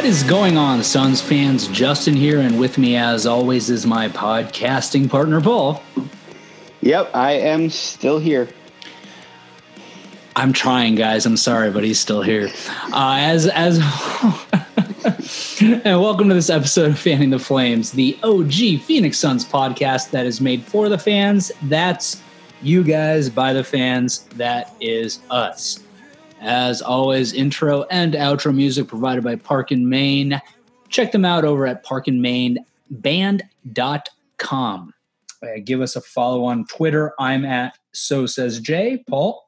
What is going on, Suns fans? Justin here, and with me, as always, is my podcasting partner, Paul. Yep, I am still here. I'm trying, guys. I'm sorry, but he's still here. Uh, as as and welcome to this episode of Fanning the Flames, the OG Phoenix Suns podcast that is made for the fans. That's you guys by the fans. That is us. As always, intro and outro music provided by Park and Main. Check them out over at parkandmainband.com. Uh, give us a follow on Twitter. I'm at So Says Jay. Paul.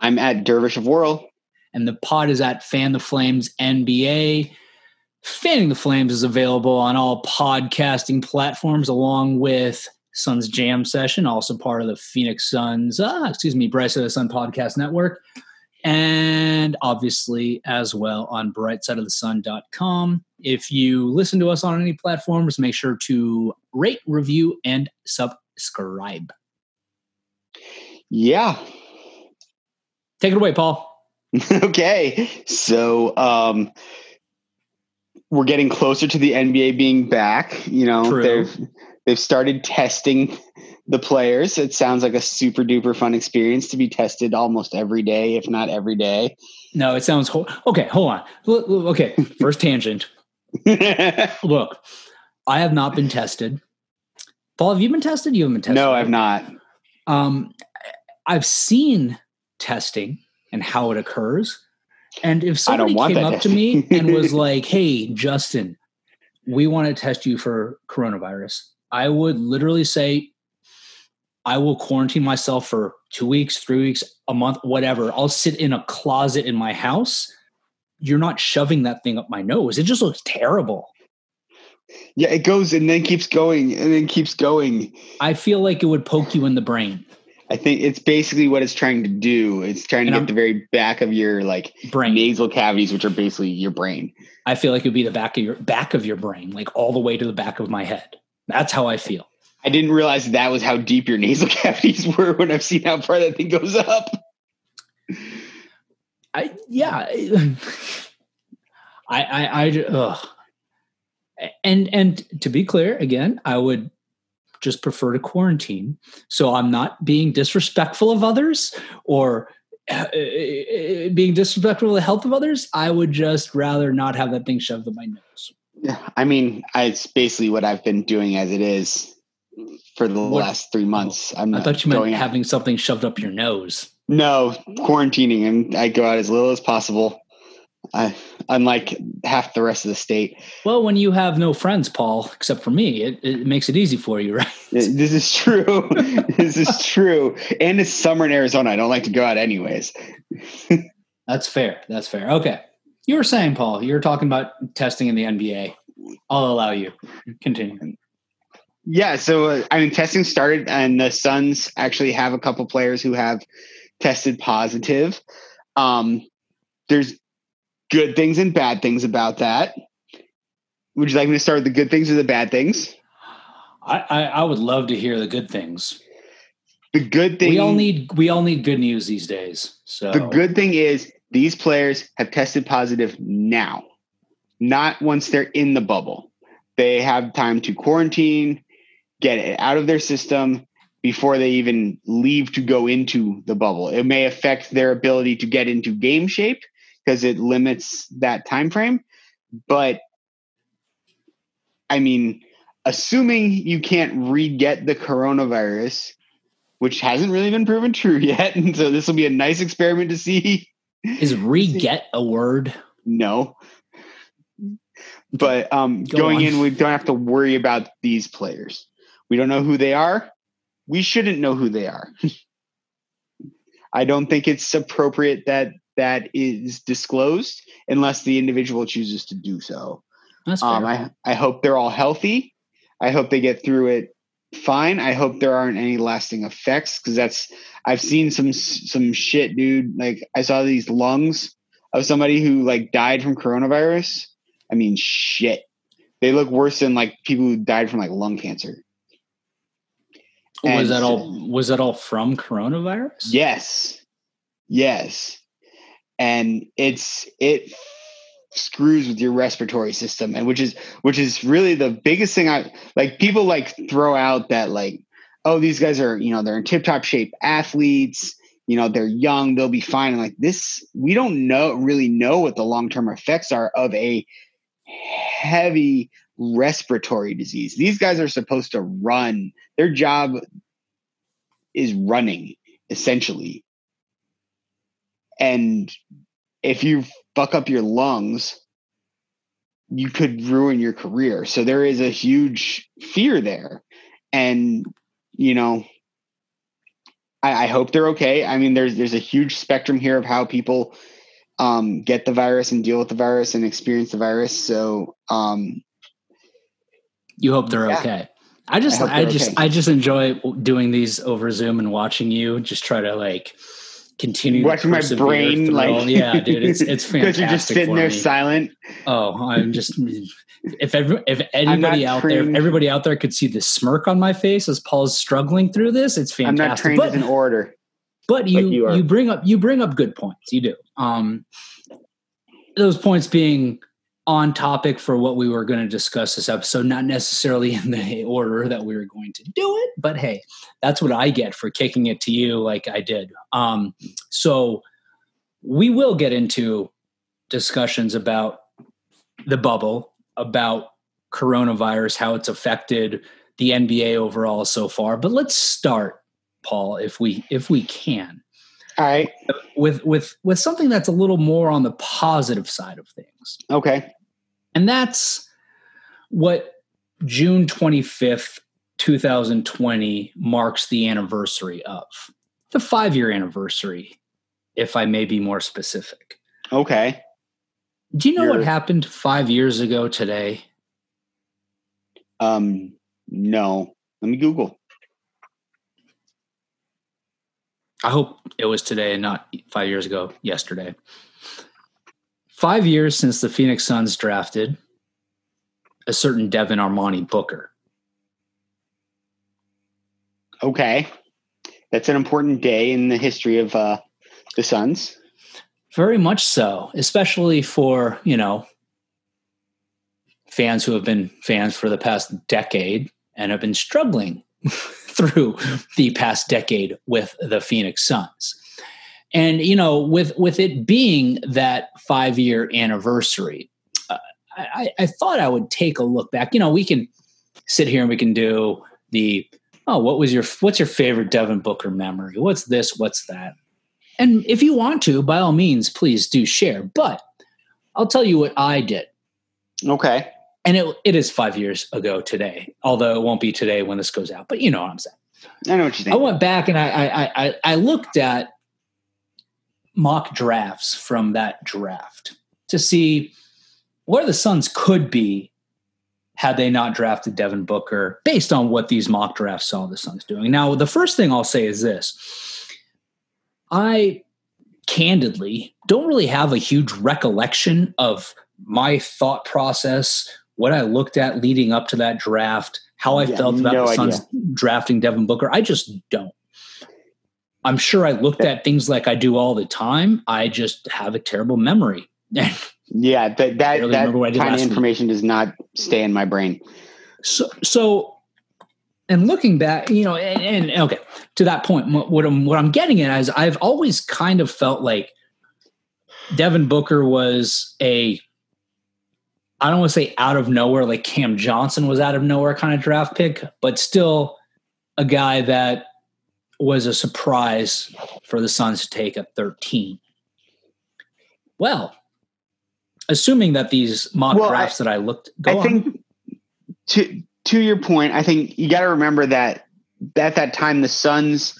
I'm at Dervish of Whirl. And the pod is at Fan the Flames NBA. Fanning the Flames is available on all podcasting platforms along with Suns Jam Session, also part of the Phoenix Suns, uh, excuse me, Bright Side of the Sun Podcast Network and obviously as well on brightsideofthesun.com. If you listen to us on any platforms, make sure to rate, review, and subscribe. Yeah. Take it away, Paul. okay. So um we're getting closer to the NBA being back. You know, True. they've they've started testing the players. It sounds like a super duper fun experience to be tested almost every day, if not every day. No, it sounds ho- okay. Hold on. Okay, first tangent. Look, I have not been tested. Paul, have you been tested? You haven't been tested. No, I've not. Um, I've seen testing and how it occurs. And if somebody came up to me and was like, "Hey, Justin, we want to test you for coronavirus," I would literally say, I will quarantine myself for two weeks, three weeks, a month, whatever. I'll sit in a closet in my house. You're not shoving that thing up my nose. It just looks terrible. Yeah, it goes and then keeps going and then keeps going. I feel like it would poke you in the brain. I think it's basically what it's trying to do. It's trying to and get I'm, the very back of your like brain nasal cavities, which are basically your brain. I feel like it would be the back of your back of your brain, like all the way to the back of my head. That's how I feel. I didn't realize that was how deep your nasal cavities were when I've seen how far that thing goes up. I yeah. I I I ugh. and and to be clear again, I would just prefer to quarantine. So I'm not being disrespectful of others or uh, being disrespectful of the health of others. I would just rather not have that thing shoved in my nose. Yeah, I mean, it's basically what I've been doing as it is for the what? last three months. I'm I thought you meant having out. something shoved up your nose. No, quarantining, and I go out as little as possible. I, unlike half the rest of the state. Well, when you have no friends, Paul, except for me, it, it makes it easy for you, right? This is true. this is true. And it's summer in Arizona. I don't like to go out anyways. That's fair. That's fair. Okay. You were saying, Paul, you were talking about testing in the NBA. I'll allow you. Continue. Yeah, so uh, I mean, testing started, and the Suns actually have a couple players who have tested positive. Um, there's good things and bad things about that. Would you like me to start with the good things or the bad things? I, I, I would love to hear the good things. The good thing we all need we all need good news these days. So the good thing is these players have tested positive now, not once they're in the bubble. They have time to quarantine, get it out of their system before they even leave to go into the bubble. It may affect their ability to get into game shape because it limits that time frame. But I mean, assuming you can't re-get the coronavirus, which hasn't really been proven true yet, and so this will be a nice experiment to see. Is re-get a word? No. But um, Go going on. in, we don't have to worry about these players. We don't know who they are. We shouldn't know who they are. I don't think it's appropriate that that is disclosed unless the individual chooses to do so. That's um, fair. Um, I, I hope they're all healthy. I hope they get through it fine. I hope there aren't any lasting effects because that's I've seen some some shit, dude. Like I saw these lungs of somebody who like died from coronavirus. I mean, shit. They look worse than like people who died from like lung cancer. And was that all? Was that all from coronavirus? Yes, yes, and it's it screws with your respiratory system and which is which is really the biggest thing i like people like throw out that like oh these guys are you know they're in tip top shape athletes you know they're young they'll be fine and like this we don't know really know what the long-term effects are of a heavy respiratory disease. These guys are supposed to run. Their job is running essentially. And if you fuck up your lungs you could ruin your career. So there is a huge fear there. And you know I, I, hope they're okay. I mean, there's there's a huge spectrum here of how people um, get the virus and deal with the virus and experience the virus. So um, you hope they're yeah. okay. I just I, I just okay. I just enjoy doing these over Zoom and watching you just try to like continue watching my brain like yeah dude it's it's fantastic because you're just sitting there me. silent oh i'm just if every, if anybody out trained. there, if everybody out there could see the smirk on my face as Paul's struggling through this, it's fantastic. I'm not trained but, as an orator, but you you, you, bring up you bring up good points. You do. Um, those points being on topic for what we were going to discuss this episode, not necessarily in the order that we were going to do it, but hey, that's what I get for kicking it to you like I did. Um, so we will get into discussions about the bubble about coronavirus, how it's affected the NBA overall so far. But let's start, Paul, if we if we can. All right. With with with something that's a little more on the positive side of things. Okay. And that's what June 25th, 2020 marks the anniversary of. The 5-year anniversary, if I may be more specific. Okay. Do you know what happened five years ago today? Um, no. Let me Google. I hope it was today and not five years ago, yesterday. Five years since the Phoenix Suns drafted a certain Devin Armani Booker. Okay. That's an important day in the history of uh, the Suns. Very much so, especially for, you know, fans who have been fans for the past decade and have been struggling through the past decade with the Phoenix Suns. And you know, with with it being that five year anniversary, uh, I, I thought I would take a look back. You know, we can sit here and we can do the oh, what was your what's your favorite Devin Booker memory? What's this? What's that? And if you want to, by all means, please do share. But I'll tell you what I did. Okay. And it, it is five years ago today, although it won't be today when this goes out. But you know what I'm saying. I know what you think. I went back and I I I, I looked at mock drafts from that draft to see where the Suns could be had they not drafted Devin Booker based on what these mock drafts saw the Suns doing. Now, the first thing I'll say is this I candidly don't really have a huge recollection of my thought process, what I looked at leading up to that draft, how I yeah, felt about no the Suns idea. drafting Devin Booker. I just don't. I'm sure I looked at things like I do all the time. I just have a terrible memory. yeah, that that, that kind of information week. does not stay in my brain. So, so and looking back, you know, and, and, okay, to that point, what I'm what I'm getting at is I've always kind of felt like Devin Booker was a I don't want to say out of nowhere like Cam Johnson was out of nowhere kind of draft pick, but still a guy that was a surprise for the Suns to take at 13. Well, assuming that these mock well, drafts I, that I looked, I on. think to to your point, I think you got to remember that at that time the Suns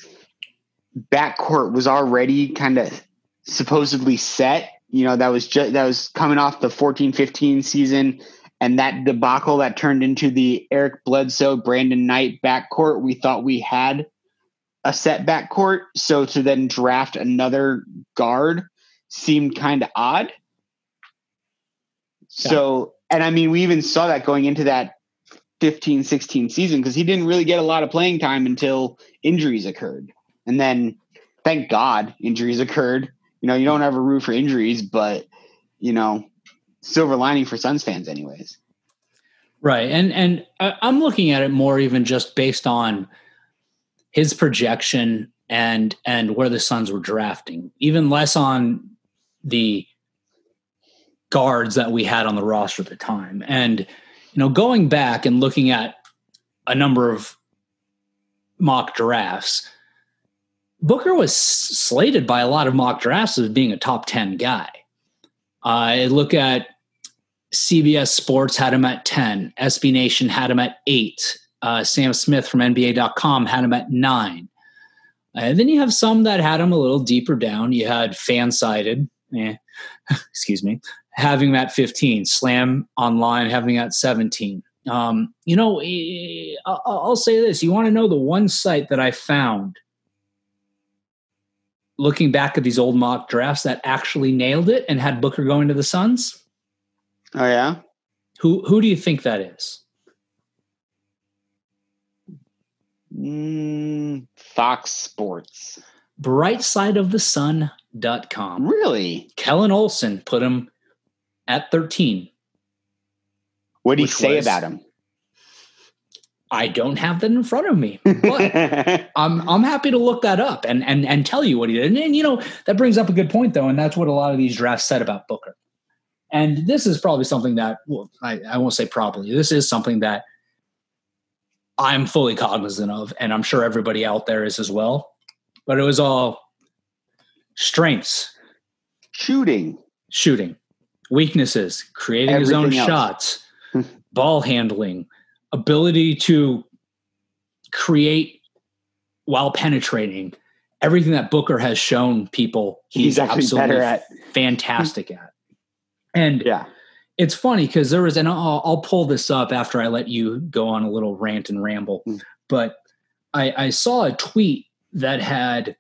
backcourt was already kind of supposedly set. You know, that was just that was coming off the 14-15 season and that debacle that turned into the Eric Bledsoe, Brandon Knight backcourt, we thought we had a setback court. So to then draft another guard seemed kind of odd. So, and I mean, we even saw that going into that 15 16 season because he didn't really get a lot of playing time until injuries occurred. And then thank God injuries occurred. You know, you don't ever root for injuries, but you know, silver lining for Suns fans, anyways. Right, and and uh, I'm looking at it more even just based on his projection and and where the Suns were drafting, even less on the guards that we had on the roster at the time. And you know, going back and looking at a number of mock drafts, Booker was slated by a lot of mock drafts as being a top 10 guy. I look at CBS Sports had him at 10, SB Nation had him at 8, uh, Sam Smith from NBA.com had him at 9. And then you have some that had him a little deeper down. You had Fansided, eh, excuse me, having him at 15, Slam Online having at 17. Um, you know, I'll say this: you want to know the one site that I found looking back at these old mock drafts that actually nailed it and had Booker going to the Suns? Oh yeah. Who who do you think that is? Mm, Fox Sports. Brightsideofthesun.com. Really? Kellan Olson put him at 13. What did he say was, about him? I don't have that in front of me, but I'm I'm happy to look that up and and and tell you what he did. And, and you know that brings up a good point though, and that's what a lot of these drafts said about Booker. And this is probably something that well, I, I won't say probably. This is something that I'm fully cognizant of, and I'm sure everybody out there is as well. But it was all strengths, shooting, shooting, weaknesses, creating Everything his own else. shots, hmm. ball handling. Ability to create while penetrating. Everything that Booker has shown people he's, he's actually better at. fantastic at. And yeah, it's funny because there was, and I'll, I'll, pull this up after I let you go on a little rant and ramble, mm. but I, I saw a tweet that had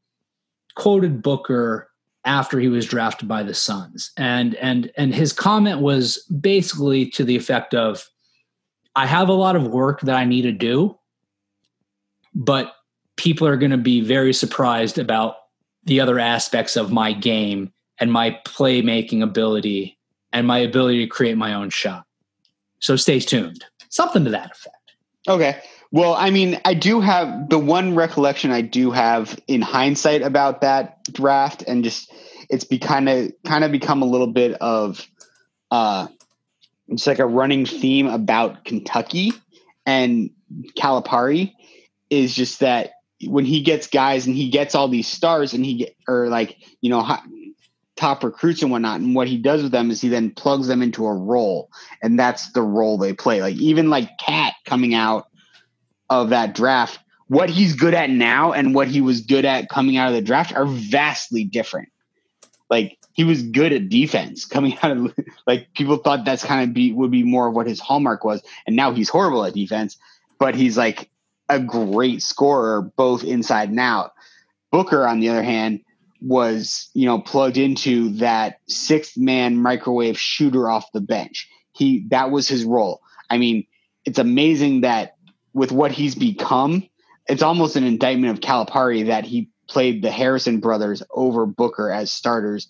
quoted Booker after he was drafted by the Suns, and and and his comment was basically to the effect of, I have a lot of work that I need to do, but people are going to be very surprised about the other aspects of my game and my playmaking ability and my ability to create my own shot. So stay tuned. Something to that effect. Okay. Well, I mean, I do have the one recollection I do have in hindsight about that draft, and just it's be kind of kind of become a little bit of uh it's like a running theme about Kentucky and Calipari is just that when he gets guys and he gets all these stars and he get or like you know top recruits and whatnot and what he does with them is he then plugs them into a role and that's the role they play. Like even like Cat coming out of that draft what he's good at now and what he was good at coming out of the draft are vastly different. Like he was good at defense coming out of like people thought that's kind of be would be more of what his hallmark was and now he's horrible at defense but he's like a great scorer both inside and out. Booker on the other hand was you know plugged into that sixth man microwave shooter off the bench he that was his role i mean it's amazing that with what he's become it's almost an indictment of calipari that he played the Harrison brothers over Booker as starters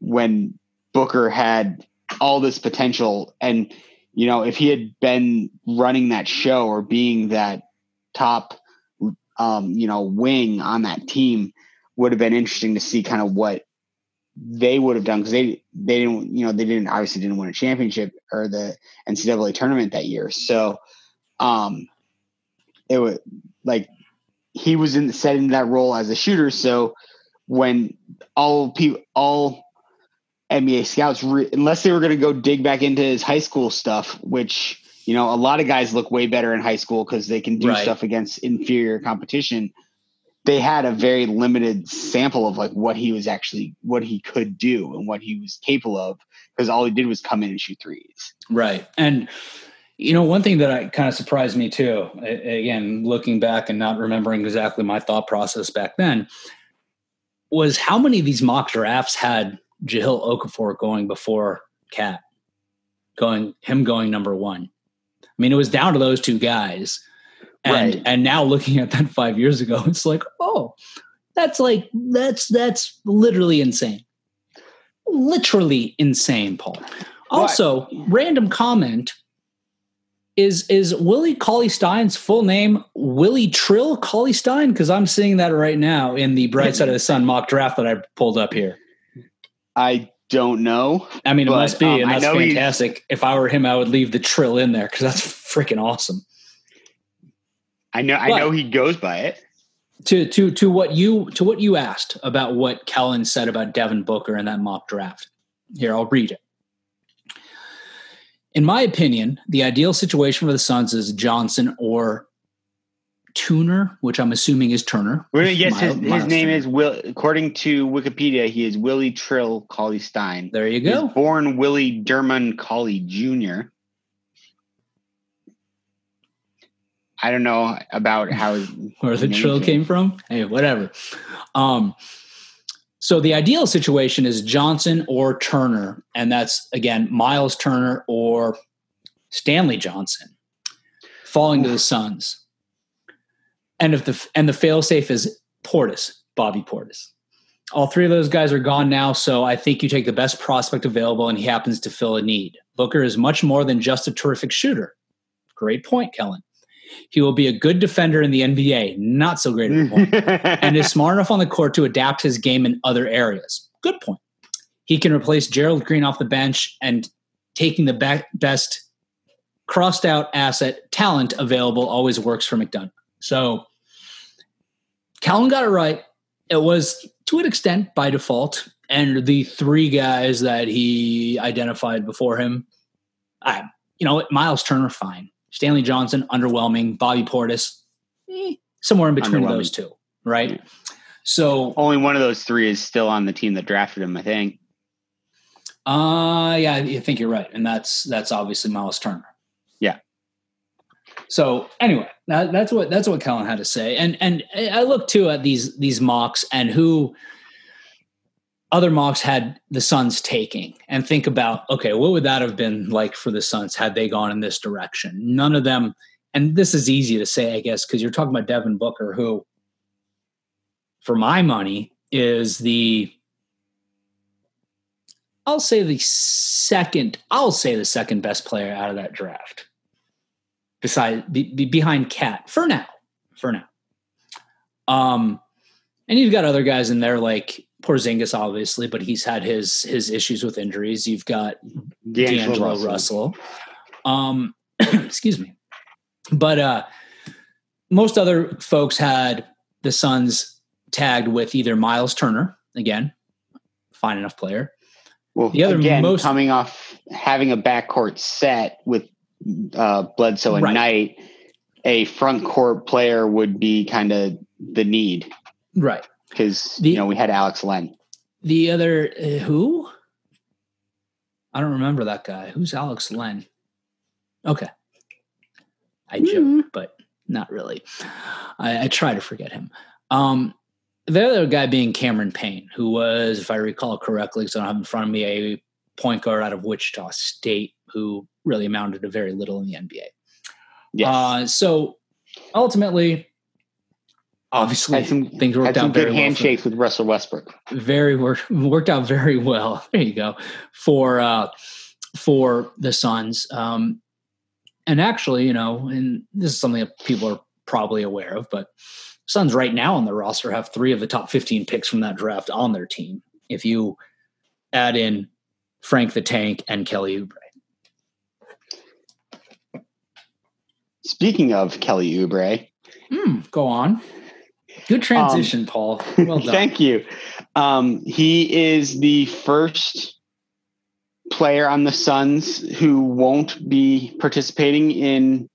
when Booker had all this potential. And, you know, if he had been running that show or being that top, um, you know, wing on that team, would have been interesting to see kind of what they would have done because they they didn't you know they didn't obviously didn't win a championship or the NCAA tournament that year so um it was like he was in set in that role as a shooter. So when all people, all NBA scouts, re, unless they were going to go dig back into his high school stuff, which you know a lot of guys look way better in high school because they can do right. stuff against inferior competition. They had a very limited sample of like what he was actually what he could do and what he was capable of because all he did was come in and shoot threes. Right, and you know, one thing that I kind of surprised me too, again, looking back and not remembering exactly my thought process back then, was how many of these mock drafts had Jahlil Okafor going before Cat, going him going number one. I mean, it was down to those two guys, and right. and now looking at that five years ago, it's like, oh, that's like that's that's literally insane, literally insane, Paul. Also, random comment is is Willie Cauley Stein's full name Willie Trill Cauley Stein? Because I'm seeing that right now in the Bright Side of the Sun mock draft that I pulled up here. I don't know. I mean, it But, must be, um, and that's fantastic. If I were him, I would leave the Trill in there because that's freaking awesome. I know. I know he goes by it. To to to what you to what you asked about what Kellan said about Devin Booker in that mock draft. Here, I'll read it. In my opinion, the ideal situation for the Suns is Johnson or Tuner, which I'm assuming is Turner. Yes, his, his name is Will. According to Wikipedia, he is Willie Trill Cauley Stein. There you go. born Willie Derman Cauley Jr. I don't know about how Where the trill came. came from. Hey, whatever. Um, so the ideal situation is Johnson or Turner, and that's again Miles Turner or Stanley Johnson falling to the Suns. And if the and the failsafe is Portis, Bobby Portis. All three of those guys are gone now, so I think you take the best prospect available, and he happens to fill a need. Booker is much more than just a terrific shooter. Great point, Kellan. He will be a good defender in the NBA, not so great at the point, and is smart enough on the court to adapt his game in other areas. Good point. He can replace Gerald Green off the bench and taking the be- best crossed out asset talent available always works for McDonough. So Kellan got it right. It was to an extent by default, and the three guys that he identified before him, I, you know, Miles Turner, fine. Stanley Johnson, underwhelming. Bobby Portis, eh, somewhere in between those two, right? So, Only one of those three is still on the team that drafted him. I think. uh, yeah, I think you're right, and that's that's obviously Miles Turner. Yeah. So anyway, that, that's what that's what Kellan had to say, and and I look too at these these mocks and who other mocks had the Suns taking, and think about okay, what would that have been like for the Suns had they gone in this direction? None of them, and this is easy to say, I guess, because you're talking about Devin Booker, who, for my money, is the I'll say the second. I'll say the second best player out of that draft, beside be, be behind Cat for now. For now, um, and you've got other guys in there like Porzingis, obviously, but he's had his his issues with injuries. You've got D'Angelo, Russell. Um, excuse me, but uh, most other folks had the Suns tagged with either Miles Turner again, fine enough player. Well, The other again, most- coming off having a backcourt set with uh, Bledsoe and Right. Knight, a front court player would be kind of the need Right. Because you know we had Alex Len. The other uh, who? I don't remember that guy. Who's Alex Len? Okay. I joke, but not really. I, I try to forget him. Um, the other guy being Cameron Payne, who was, if I recall correctly, because I don't have in front of me, a point guard out of Wichita State who really amounted to very little in the NBA. Yes, Uh, so ultimately, obviously, had some things worked out very good well handshakes with Russell Westbrook. very worked worked out very well. There you go for uh, for the Suns. Um, and actually, you know, and this is something that people are probably aware of, but Suns right now on the roster have three of the top 15 picks from that draft on their team. If you add in Frank the Tank and Kelly Oubre. Speaking of Kelly Oubre, Mm, go on. Good transition, Paul. Well done. Thank you. Um, he is the first player on the Suns who won't be participating in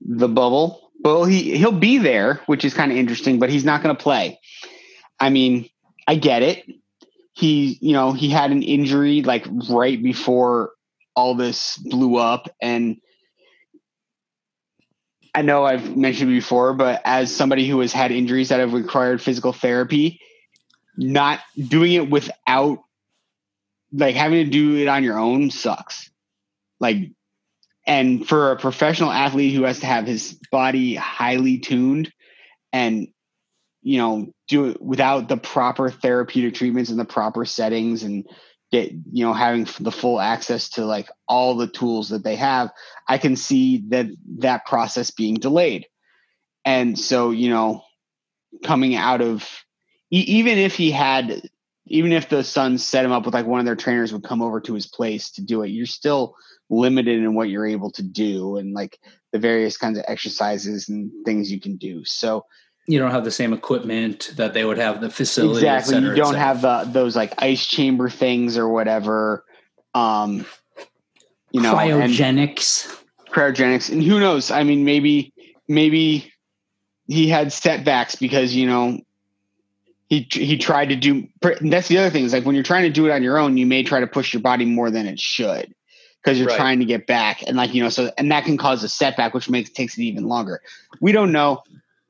the bubble. Well, he he'll be there, which is kind of interesting, but he's not going to play. I mean, I get it. He, you know, he had an injury like right before all this blew up and I know I've mentioned before, but as somebody who has had injuries that have required physical therapy, not doing it without like having to do it on your own sucks. Like, and for a professional athlete who has to have his body highly tuned and, you know, do it without the proper therapeutic treatments and the proper settings and get you know having the full access to like all the tools that they have i can see that that process being delayed. And so you know coming out of even if he had even if the suns set him up with like one of their trainers would come over to his place to do it you're still limited in what you're able to do and like the various kinds of exercises and things you can do. So you don't have the same equipment that they would have the facility. Exactly. Cetera, you don't have the those like ice chamber things or whatever. Um you know cryogenics. And cryogenics. And who knows? I mean maybe maybe he had setbacks because, you know, he he tried to do that's the other thing is like when you're trying to do it on your own, you may try to push your body more than it should because you're right. trying to get back and like you know so and that can cause a setback which makes takes it even longer. We don't know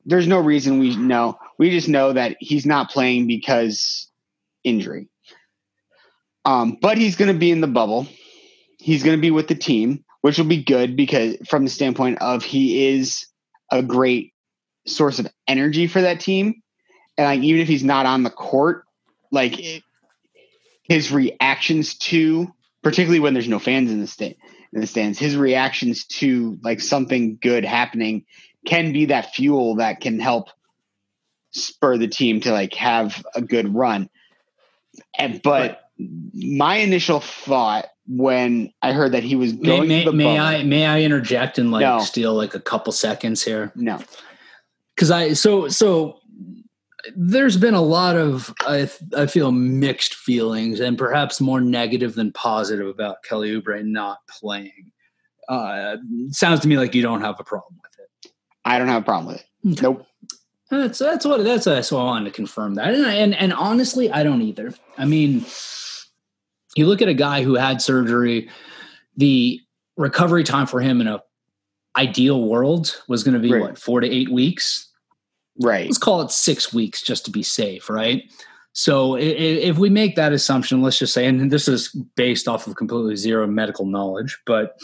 there's no reason we know. We just know that he's not playing because injury. Um, but he's going to be in the bubble. He's going to be with the team, which will be good because from the standpoint of he is a great source of energy for that team. And like even if he's not on the court, like it, his reactions to, particularly when there's no fans in the stand in the stands, his reactions to like something good happening can be that fuel that can help spur the team to like have a good run. And, but my initial thought when I heard that he was going may, may, may I may I interject and like no. steal like a couple seconds here? No. Cuz I so so there's been a lot of I I feel mixed feelings and perhaps more negative than positive about Kelly Oubre not playing. Uh, sounds to me like you don't have a problem I don't have a problem with it. Nope. That's that's what that's what I wanted to confirm that, and and and honestly, I don't either. I mean, you look at a guy who had surgery, the recovery time for him in a ideal world was going to be right. what four to eight weeks. Right. Let's call it six weeks just to be safe, right? So if, if we make that assumption, let's just say, and this is based off of completely zero medical knowledge, but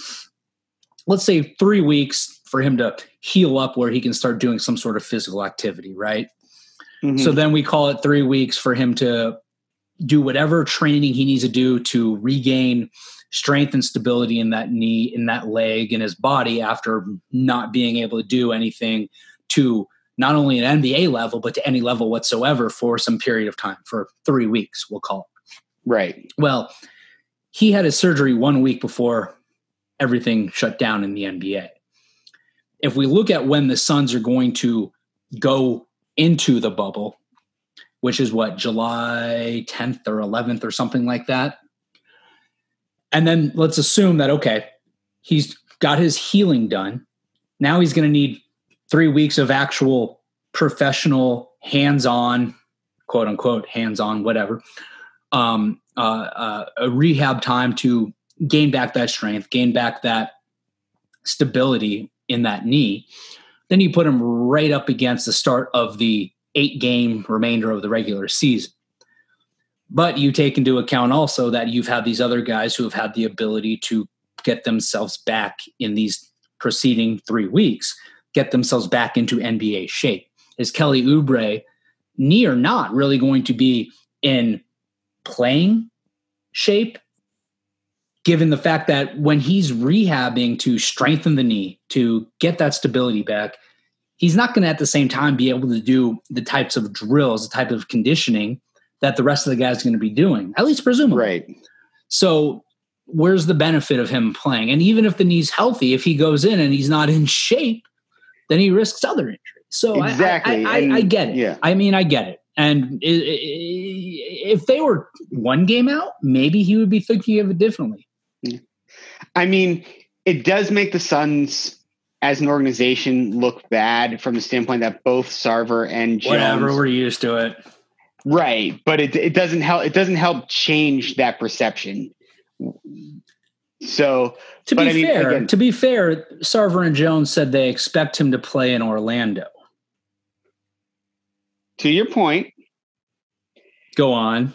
let's say three weeks for him to heal up where he can start doing some sort of physical activity, right? Mm-hmm. So then we call it three weeks for him to do whatever training he needs to do to regain strength and stability in that knee, in that leg, in his body after not being able to do anything to not only an NBA level, but to any level whatsoever for some period of time, for three weeks, we'll call it. Right. Well, he had his surgery one week before everything shut down in the NBA. If we look at when the Suns are going to go into the bubble, which is what, July 10th or 11th or something like that. And then let's assume that, okay, he's got his healing done. Now he's going to need three weeks of actual professional, hands on, quote unquote, hands on, whatever, um, uh, uh, a rehab time to gain back that strength, gain back that stability in that knee. Then you put him right up against the start of the eight game remainder of the regular season. But you take into account also that you've had these other guys who have had the ability to get themselves back in these preceding three weeks, get themselves back into NBA shape. Is Kelly Oubre, knee or not, really going to be in playing shape given the fact that when he's rehabbing to strengthen the knee, to get that stability back, he's not going to at the same time be able to do the types of drills, the type of conditioning that the rest of the guys are going to be doing, at least presumably. Right. So where's the benefit of him playing? And even if the knee's healthy, if he goes in and he's not in shape, then he risks other injuries. So exactly. I, I, I, I get it. Yeah. I mean, I get it. And if they were one game out, maybe he would be thinking of it differently. I mean, it does make the Suns as an organization look bad from the standpoint that both Sarver and Jones, whatever we're used to it, right? But it it doesn't help. It doesn't help change that perception. So to be I mean, fair, again, to be fair, Sarver and Jones said they expect him to play in Orlando. To your point, go on.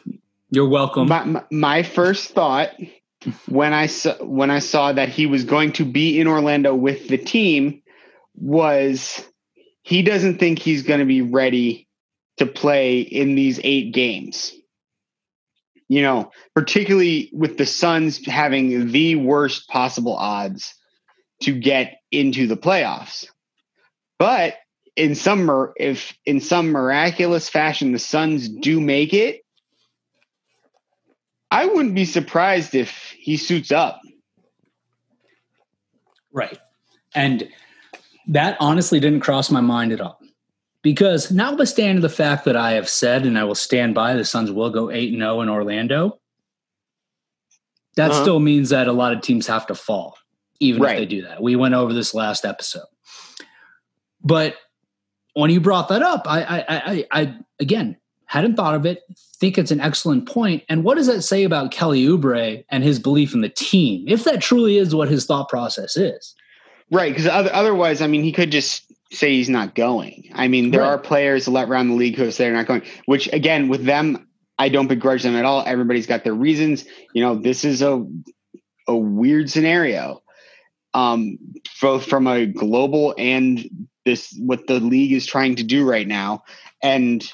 You're welcome. My, my, my first thought when I saw when I saw that he was going to be in Orlando with the team was he doesn't think he's going to be ready to play in these eight games. you know, particularly with the Suns having the worst possible odds to get into the playoffs. But in some if in some miraculous fashion the Suns do make it, I wouldn't be surprised if he suits up. Right. And that honestly didn't cross my mind at all. Because notwithstanding the fact that I have said and I will stand by the Suns will go 8 0 in Orlando, that uh-huh. still means that a lot of teams have to fall, even right. if they do that. We went over this last episode. But when you brought that up, I, I, I, I again hadn't thought of it. Think it's an excellent point. And what does that say about Kelly Oubre and his belief in the team, if that truly is what his thought process is? Right, because otherwise, I mean, he could just say he's not going. I mean, there right. are players let around the league who say they're not going. Which, again, with them, I don't begrudge them at all. Everybody's got their reasons. You know, this is a a weird scenario, um, both from a global and this what the league is trying to do right now, and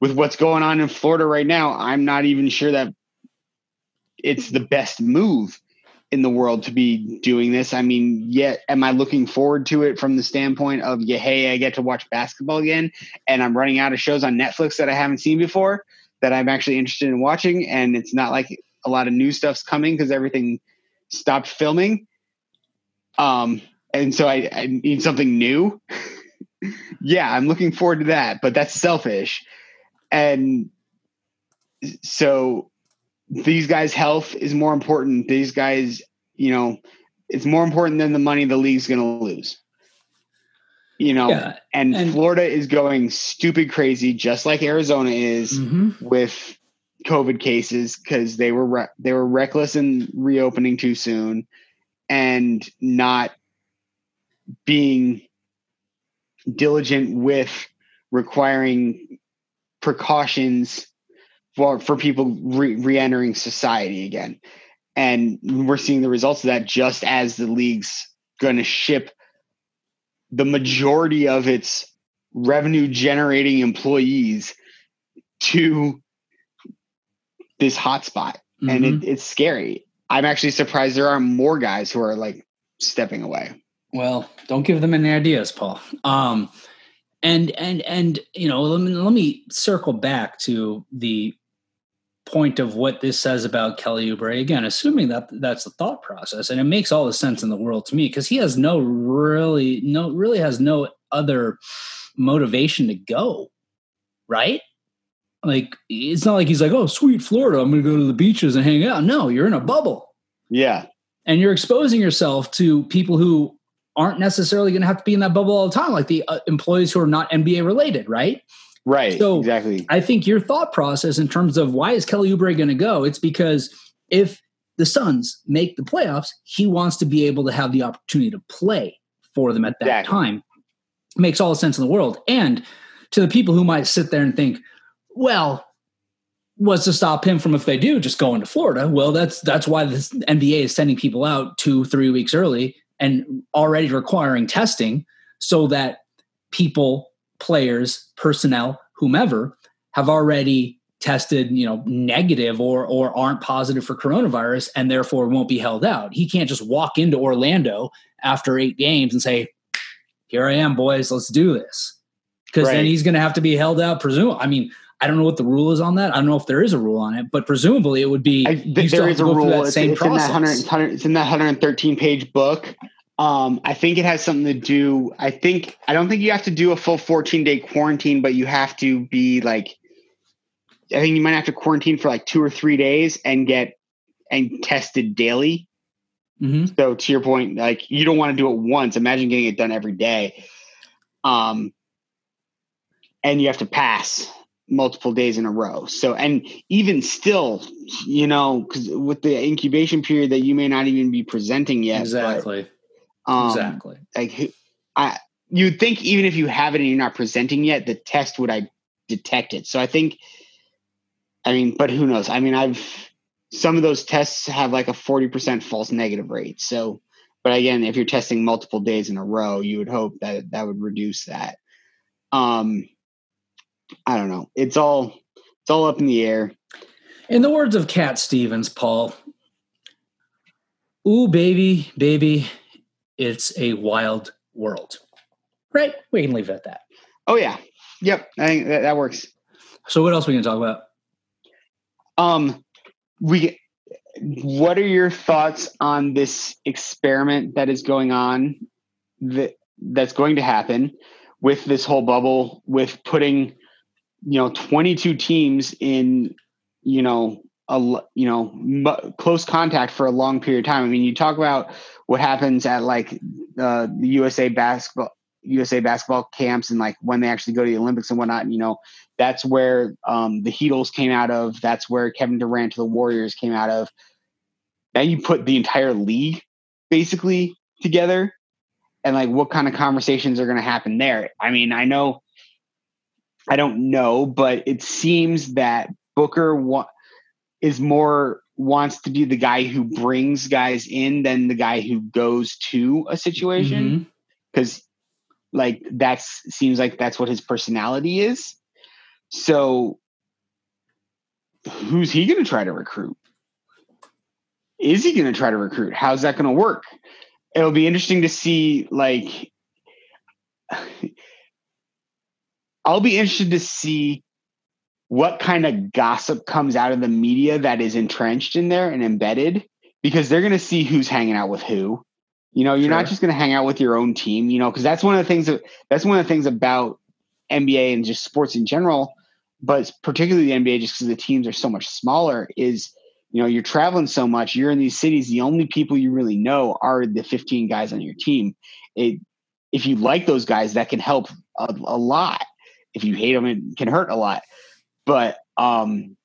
with what's going on in Florida right now, I'm not even sure that it's the best move in the world to be doing this. I mean, yet am I looking forward to it from the standpoint of yeah, hey, I get to watch basketball again, and I'm running out of shows on Netflix that I haven't seen before that I'm actually interested in watching, and it's not like a lot of new stuff's coming because everything stopped filming. Um, and so I, I need something new. yeah, I'm looking forward to that, but that's selfish. And so these guys' health is more important. These guys, you know, it's more important than the money the league's going to lose. You know, yeah, and, and, Florida is going stupid crazy, just like Arizona is mm-hmm. with COVID cases because they were re- they were reckless in reopening too soon and not being diligent with requiring precautions for for people re- entering society again. And we're seeing the results of that just as the league's going to ship the majority of its revenue generating employees to this hotspot. Mm-hmm. And it, it's scary. I'm actually surprised there are more guys who are like stepping away. Well, don't give them any ideas, Paul. Um, and and and you know, let me let me circle back to the point of what this says about Kelly Oubre again, assuming that that's the thought process, and it makes all the sense in the world to me because he has no really no really has no other motivation to go, right? Like it's not like he's like, oh, sweet Florida, I'm going to go to the beaches and hang out. No, you're in a bubble. Yeah, and you're exposing yourself to people who aren't necessarily going to have to be in that bubble all the time, like the uh, employees who are not NBA related, right? Right. So exactly. I think your thought process in terms of why is Kelly Oubre going to go? It's because if the Suns make the playoffs, he wants to be able to have the opportunity to play for them at that exactly. time. Makes all the sense in the world. And to the people who might sit there and think, well, what's to stop him from if they do just going to Florida? Well, that's that's why the NBA is sending people out two, three weeks early and already requiring testing so that people, players, personnel, whomever have already tested, you know, negative or or aren't positive for coronavirus and therefore won't be held out. He can't just walk into Orlando after 8 games and say, "Here I am, boys, let's do this." Because right. then he's going to have to be held out presume I mean, I don't know what the rule is on that. I don't know if there is a rule on it, but presumably it would be. I, there is a rule. It's, it's, in that 100, it's in that 113 page book. Um, I think it has something to do. I think I don't think you have to do a full 14 day quarantine, but you have to be like. I think you might have to quarantine for like two or three days and get and tested daily. Mm-hmm. So to your point, like you don't want to do it once. Imagine getting it done every day. Um, and you have to pass multiple days in a row. So, and even still, you know, because with the incubation period that you may not even be presenting yet. Exactly. But, um, exactly. Like, I you'd think even if you have it and you're not presenting yet, the test would I detect it. So I think, I mean, but who knows? I mean, I've some of those tests have like a forty percent false negative rate. So, but again, if you're testing multiple days in a row, you would hope that that would reduce that. Um, I don't know. It's all it's all up in the air. In the words of Cat Stevens, Paul, ooh, baby, baby, it's a wild world. Right? We can leave it at that. Oh yeah, yep. I think that, that works. So, what else are we to talk about? Um, we. What are your thoughts on this experiment that is going on? That that's going to happen with this whole bubble, with putting, you know, twenty two teams in, you know, a you know m- close contact for a long period of time. I mean, you talk about what happens at like uh, the USA basketball USA basketball camps and like when they actually go to the Olympics and whatnot. You know, that's where um, the Heatles came out of. That's where Kevin Durant to the Warriors came out of. Now you put the entire league basically together, and like what kind of conversations are going to happen there? I mean, I know, I don't know, but it seems that Booker wa- is more wants to be the guy who brings guys in than the guy who goes to a situation. Because mm-hmm. like that's seems like that's what his personality is. So who's he going to try to recruit? Is he going to try to recruit? How's that going to work? It'll be interesting to see like i'll be interested to see what kind of gossip comes out of the media that is entrenched in there and embedded because they're going to see who's hanging out with who. You know, you're sure. not just going to hang out with your own team, you know, because that's one of the things that that's one of the things about NBA and just sports in general, but particularly the NBA, just because the teams are so much smaller, is you know, you're traveling so much, you're in these cities, the only people you really know are the 15 guys on your team. It, if you like those guys, that can help a, a lot. If you hate them, it can hurt a lot but um,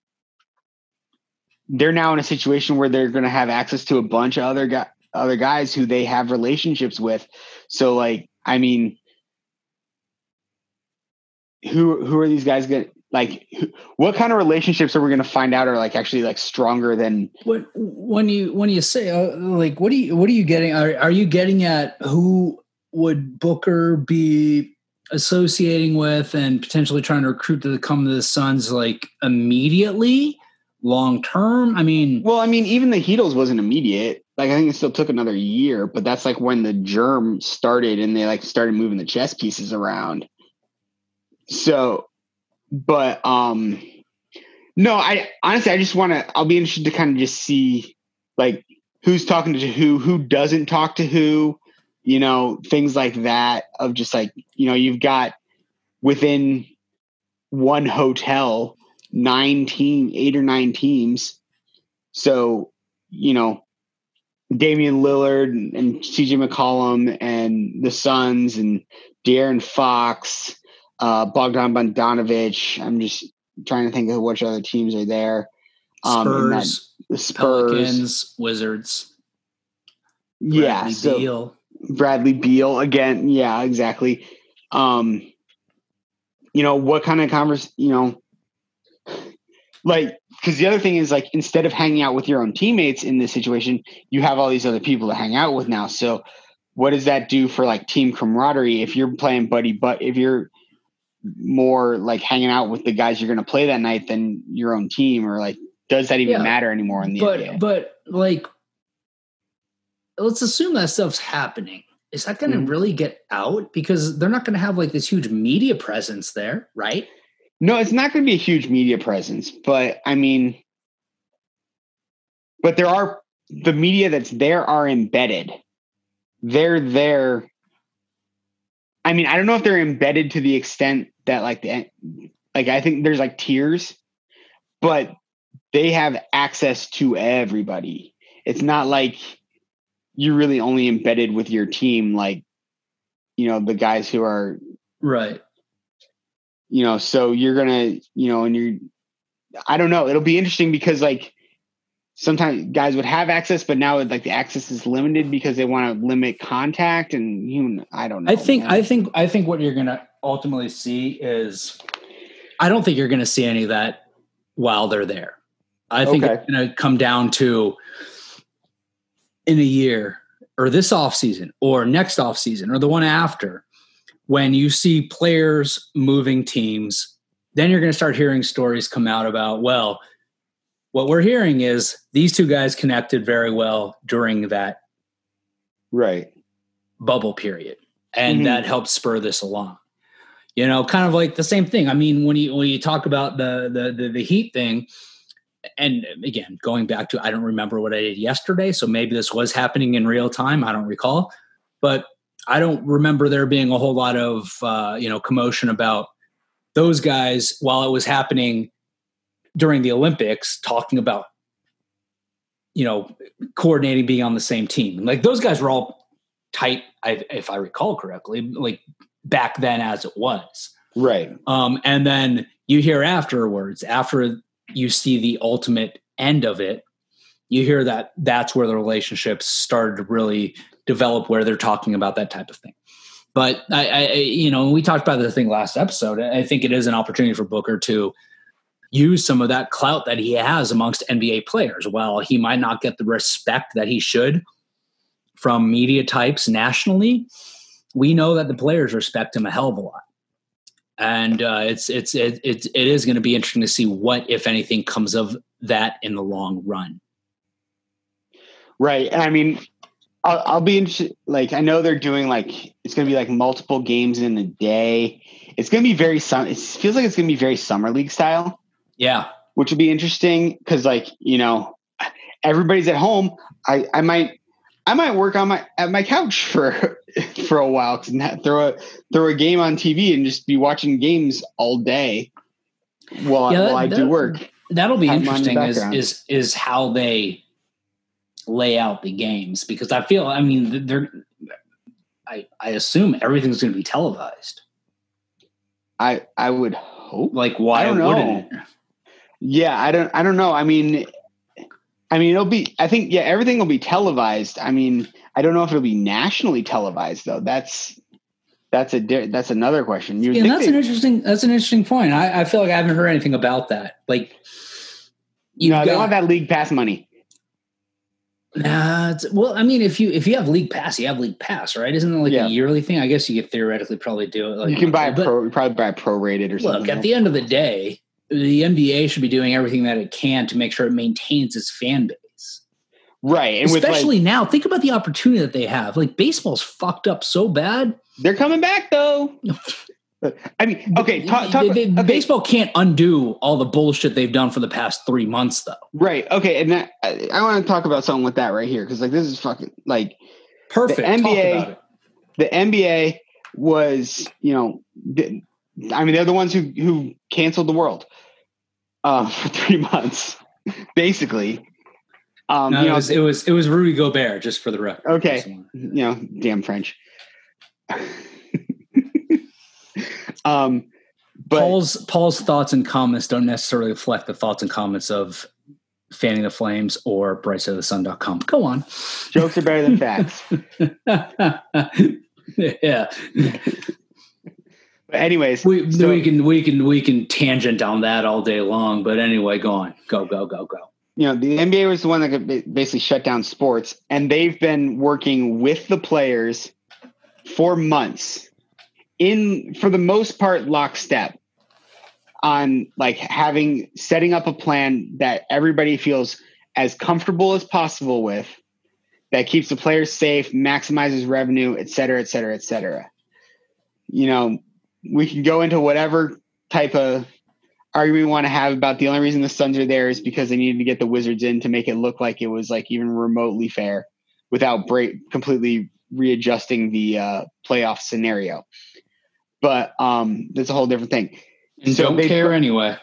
they're now in a situation where they're going to have access to a bunch of other guys other guys who they have relationships with. So like, I mean, who who are these guys going to like who, what kind of relationships are we going to find out are like actually like stronger than when when you when you say uh, like what do you what are you getting are, are you getting at who would Booker be associating with and potentially trying to recruit to come to the Suns like immediately, long term? I mean, well, I mean, even the Heatles wasn't immediate. Like I think it still took another year, but that's like when the germ started and they like started moving the chess pieces around. So, but um, no, I honestly I just want to. I'll be interested to kind of just see like who's talking to who, who doesn't talk to who you know, things like that of just like, you know, you've got within one hotel, nine team, eight or nine teams. So, you know, Damian Lillard and, and CJ McCollum and the Suns and De'Aaron Fox, uh, Bogdan Bogdanovic. I'm just trying to think of which other teams are there. Um, Spurs, that, the Spurs, Pelicans, Wizards. Yeah, so. Bradley Beal again. Yeah, exactly. Um, you know, what kind of converse, you know, like, because the other thing is like, instead of hanging out with your own teammates in this situation, you have all these other people to hang out with now. So, what does that do for like team camaraderie if you're playing buddy, but if you're more like hanging out with the guys you're going to play that night than your own team, or like, does that even yeah, matter anymore in the but, NBA? But like, let's assume that stuff's happening. Is that going to mm-hmm. really get out? Because they're not going to have like this huge media presence there, right? No, it's not going to be a huge media presence, but I mean, but there are the media that's there are embedded. They're there. I mean, I don't know if they're embedded to the extent that like the like I think there's like tiers, but they have access to everybody. It's not like you're really only embedded with your team like you know the guys who are right you know so you're gonna you know and you're i don't know it'll be interesting because like sometimes guys would have access but now like the access is limited because they want to limit contact and you i don't know i think man. i think i think what you're gonna ultimately see is i don't think you're gonna see any of that while they're there i think okay. it's gonna come down to in a year or this off season or next off season or the one after when you see players moving teams then you're going to start hearing stories come out about well what we're hearing is these two guys connected very well during that right bubble period, and Mhm. that helped spur this along. You know, kind of like the same thing. I mean, when you when you talk about the the the, the heat thing, and again, going back to I don't remember what I did yesterday, so maybe this was happening in real time. I don't recall, but I don't remember there being a whole lot of uh, you know commotion about those guys while it was happening during the Olympics, talking about you know coordinating being on the same team. Like those guys were all tight, if I recall correctly, like back then as it was. right Um, and then you hear afterwards, after you see the ultimate end of it, you hear that that's where the relationships started to really develop, where they're talking about that type of thing. But I, I you know, we talked about the thing last episode. I think it is an opportunity for Booker to use some of that clout that he has amongst NBA players. While he might not get the respect that he should from media types nationally, we know that the players respect him a hell of a lot and uh, it's it's it, it, it is going to be interesting to see what if anything comes of that in the long run. Right and i mean I'll, I'll be interested like i know they're doing like it's going to be like multiple games in a day. It's going to be very sum it feels like it's going to be very summer league style. Yeah. Which would be interesting because like you know everybody's at home. I i might i might work on my at my couch for for a while and not throw a throw a game on tv and just be watching games all day while, Yeah, that- while i do work. that'll be Have them on the interesting is is is how they lay out the games because i feel i mean they're i i assume everything's going to be televised. I i would hope. Like why I don't know. wouldn't it? Yeah i don't i don't know. I mean i mean it'll be i think yeah everything will be televised. I mean i don't know if it'll be nationally televised though that's that's a that's another question you yeah, that's they- an interesting that's an interesting point i, I feel like i haven't heard anything about that like you know they want that league pass money Nah, it's, well, I mean, if you if you have league pass, you have league pass, right? Isn't it like Yeah. a yearly thing? I guess you could theoretically probably do it. Like you can buy a pro, probably buy a prorated or something. Look, at the end of the day, the NBA should be doing everything that it can to make sure it maintains its fan base. Right, and Especially like, now, think about the opportunity that they have. Like baseball's fucked up so bad. they're coming back though. I mean, okay, talk, talk, They- they- okay, Baseball can't undo all the bullshit they've done for the past three months, though. right, okay, and that, I, I want to talk about something with that right here because like this is fucking like Perfect. Talk NBA the NBA was, you know, I mean, they're the ones who who canceled the world uh, for three months, basically. Um, No, you it was it was it was Rudy Gobert, just for the record. Okay. You know, damn French. um, but Paul's Paul's thoughts and comments don't necessarily reflect the thoughts and comments of fanning the flames or brightsideofthesun.com. Go on. jokes are better than facts. yeah. But anyways, We, so- we can we can we can tangent on that all day long, but anyway, go on. Go go go go. You know, the NBA was the one that basically shut down sports, and they've been working with the players for months, in for the most part lockstep, on like having setting up a plan that everybody feels as comfortable as possible with, that keeps the players safe, maximizes revenue, et cetera, et cetera, et cetera. You know, we can go into whatever type of argument we want to have about the only reason the Suns are there is because they needed to get the Wizards in to make it look like it was like even remotely fair without break completely readjusting the uh, playoff scenario. But um, that's a whole different thing. And So don't care anyway.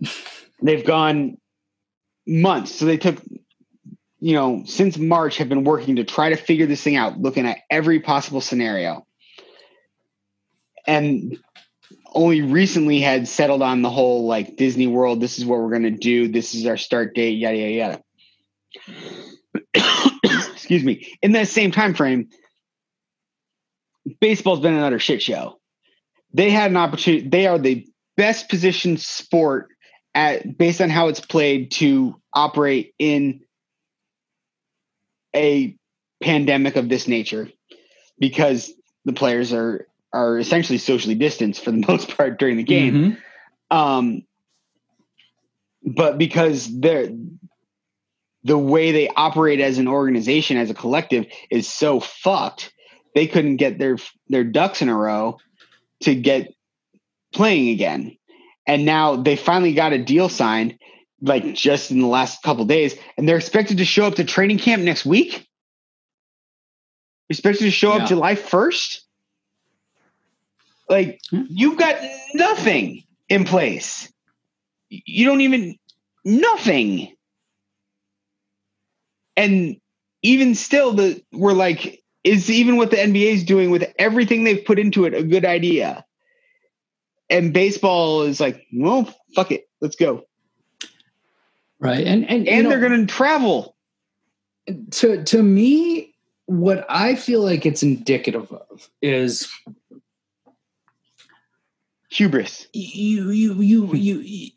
They've gone months, so they took you know since March have been working to try to figure this thing out, looking at every possible scenario, and only recently had settled on the whole like Disney World. This is what we're going to do. This is our start date. Yada yada yada. Excuse me. In that same time frame, baseball's been another shit show. They had an opportunity. They are the best positioned sport at based on how it's played to operate in a pandemic of this nature because the players are are essentially socially distanced for the most part during the game Mhm. um but because they're the way they operate as an organization as a collective is so fucked they couldn't get their their ducks in a row to get playing again and now they finally got a deal signed like just in the last couple days and they're expected to show up to training camp next week expected to show Yeah. up july 1st like Hmm. you've got nothing in place you don't even nothing and even still the we're like is even what the nba is doing with everything they've put into it a good idea and baseball is like well fuck it let's go Right. And and, and they're going to travel to to me what i feel like it's indicative of is hubris. You you you you, you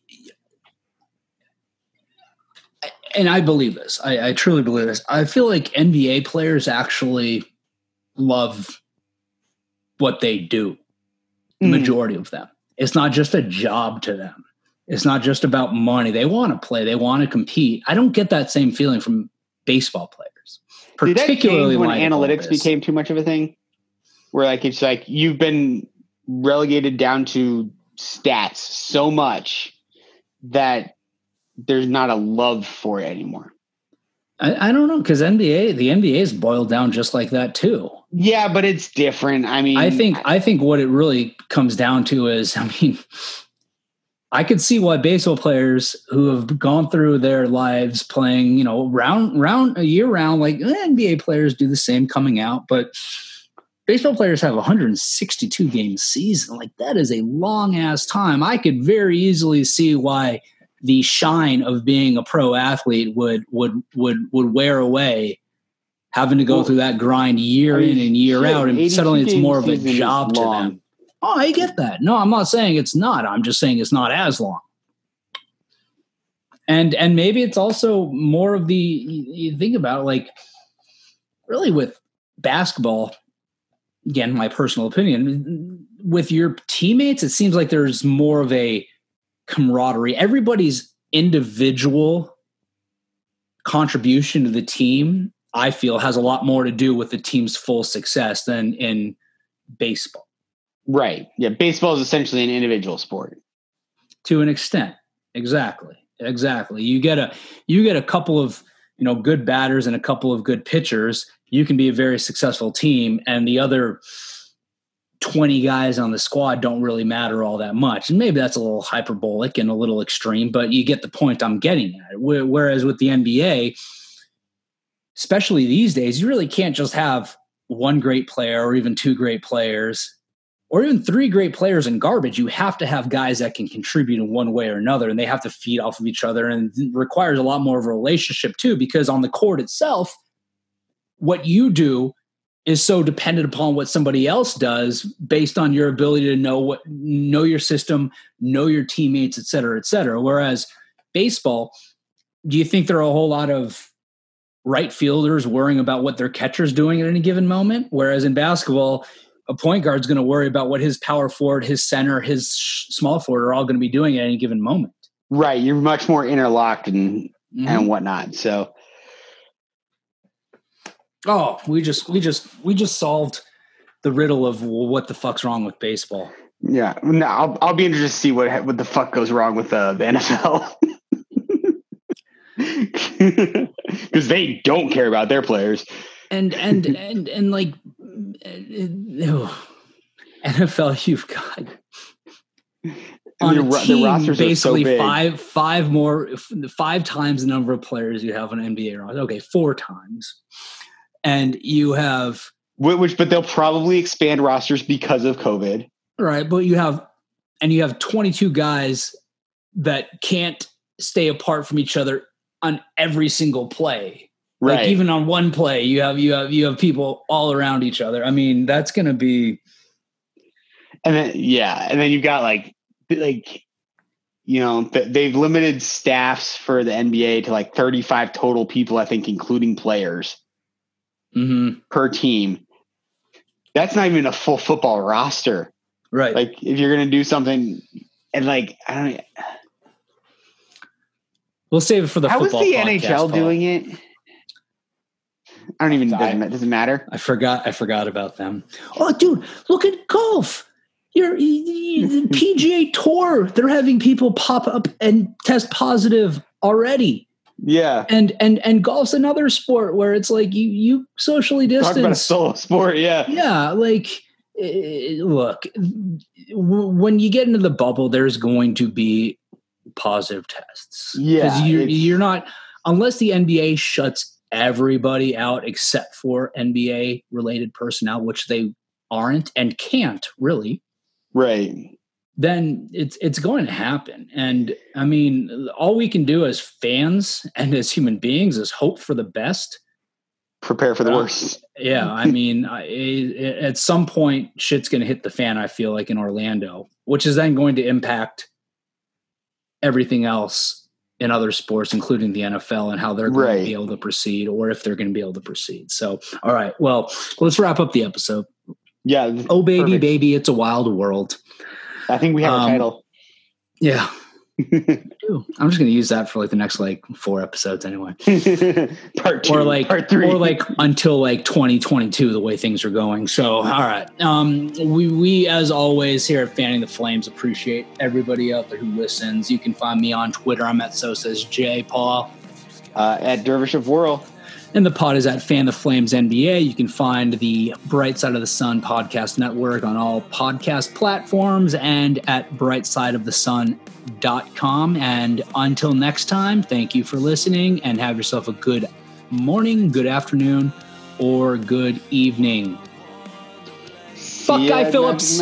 and i believe this. I, I truly believe this. I feel like nba players actually love what they do the Mm. majority of them. It's not just a job to them. It's not just about money. They want to play. They want to compete. I don't get that same feeling from baseball players particularly when in light of all analytics became too much of a thing where like it's like you've been relegated down to stats so much that there's not a love for it anymore I, I don't know because NBA, the NBA is boiled down just like that too. yeah but it's different i mean I think I think what it really comes down to is, I mean, I could see why baseball players who have gone through their lives playing, you know, round round a year round, like eh, NBA players do the same coming out, but baseball players have a 162 game season. Like that is a long ass time. I could very easily see why the shine of being a pro athlete would would would would wear away having to go Well, through that grind year I mean, in and year shit, out and suddenly it's more of a job to them. oh i get that. No i'm not saying it's not. I'm just saying it's not as long. And and maybe it's also more of the you you think about it, like really with basketball again my personal opinion with your teammates it seems like there's more of a camaraderie. Everybody's individual contribution to the team i feel has a lot more to do with the team's full success than in baseball. Right. Yeah baseball is essentially an individual sport. To an extent. Exactly. Exactly. You get a you get a couple of you know good batters and a couple of good pitchers you can be a very successful team and the other 20 guys on the squad don't really matter all that much and maybe that's a little hyperbolic and a little extreme but you get the point i'm getting at whereas with the nba especially these days you really can't just have one great player or even two great players or even three great players in garbage, you have to have guys that can contribute in one way or another, and they have to feed off of each other, and requires a lot more of a relationship too. Because on the court itself, what you do is so dependent upon what somebody else does, based on your ability to know what know your system, know your teammates, et cetera, et cetera. Whereas baseball, do you think there are a whole lot of right fielders worrying about what their catcher's doing at any given moment? Whereas in basketball, a point guard's going to worry about what his power forward, his center, his sh- small forward are all going to be doing at any given moment. right you're much more interlocked and Mhm. and whatnot so Oh, we just we just we just solved the riddle of well, what the fuck's wrong with baseball. Yeah, no, I'll I'll be interested to see what what the fuck goes wrong with uh, the NFL because they don't care about their players. And and and and like uh, NFL, you've got on a team are so basically five five more five times the number of players you have on NBA roster. Okay, four times, and you have Which, but they'll probably expand rosters because of COVID. right, but you have and you have twenty two guys that can't stay apart from each other on every single play. Right. Like even on one play, you have you have you have people all around each other. I mean, that's going to be and then yeah, and then you've got like like you know they've limited staffs for the NBA to like 35 total people, I think, including players mhm, per team. That's not even a full football roster. right. Like if you're gonna do something and like I don't We'll save it for the How is football. the podcast, NHL Paul. doing it? I don't even doesn't, doesn't matter. I forgot. I forgot about them. Oh, dude, look at golf. Your the PGA Tour. They're having people pop up and test positive already. Yeah. And and and golf's another sport where it's like you you socially distance. Talk about a solo sport. Yeah. Yeah, like eh, look, when you get into the bubble, there's going to be positive tests. Yeah, you're, you're not unless the NBA shuts everybody out except for NBA related personnel, which they aren't and can't really. Right. Then it's it's going to happen, and I mean, all we can do as fans and as human beings is hope for the best. Prepare for the Uh, worst. Yeah, I mean, I, I- at some point, shit's going to hit the fan. I feel like in Orlando, which is then going to impact everything else in other sports, including the NFL, and how they're going to be able to proceed, or if they're going to be able to proceed. So, all right, well, let's wrap up the episode. Yeah. Oh, baby, Perfect. baby, it's a wild world. I think we have Um, a title. Yeah, I'm just going to use that for like the next like four episodes anyway. part two. or like part three. or like until like 2022 the way things are going so all right um we we as always here at fanning the flames appreciate everybody out there who listens you can find me on twitter i'm at Sosa's j paul uh, at Dervish of Whirl. And the pod is at fan the flames nba you can find the bright side of the sun podcast network on all podcast platforms and at brightsideofthesun.com and until next time thank you for listening and have yourself a good morning good afternoon or good evening. Fuck Buckeye ya Phillips.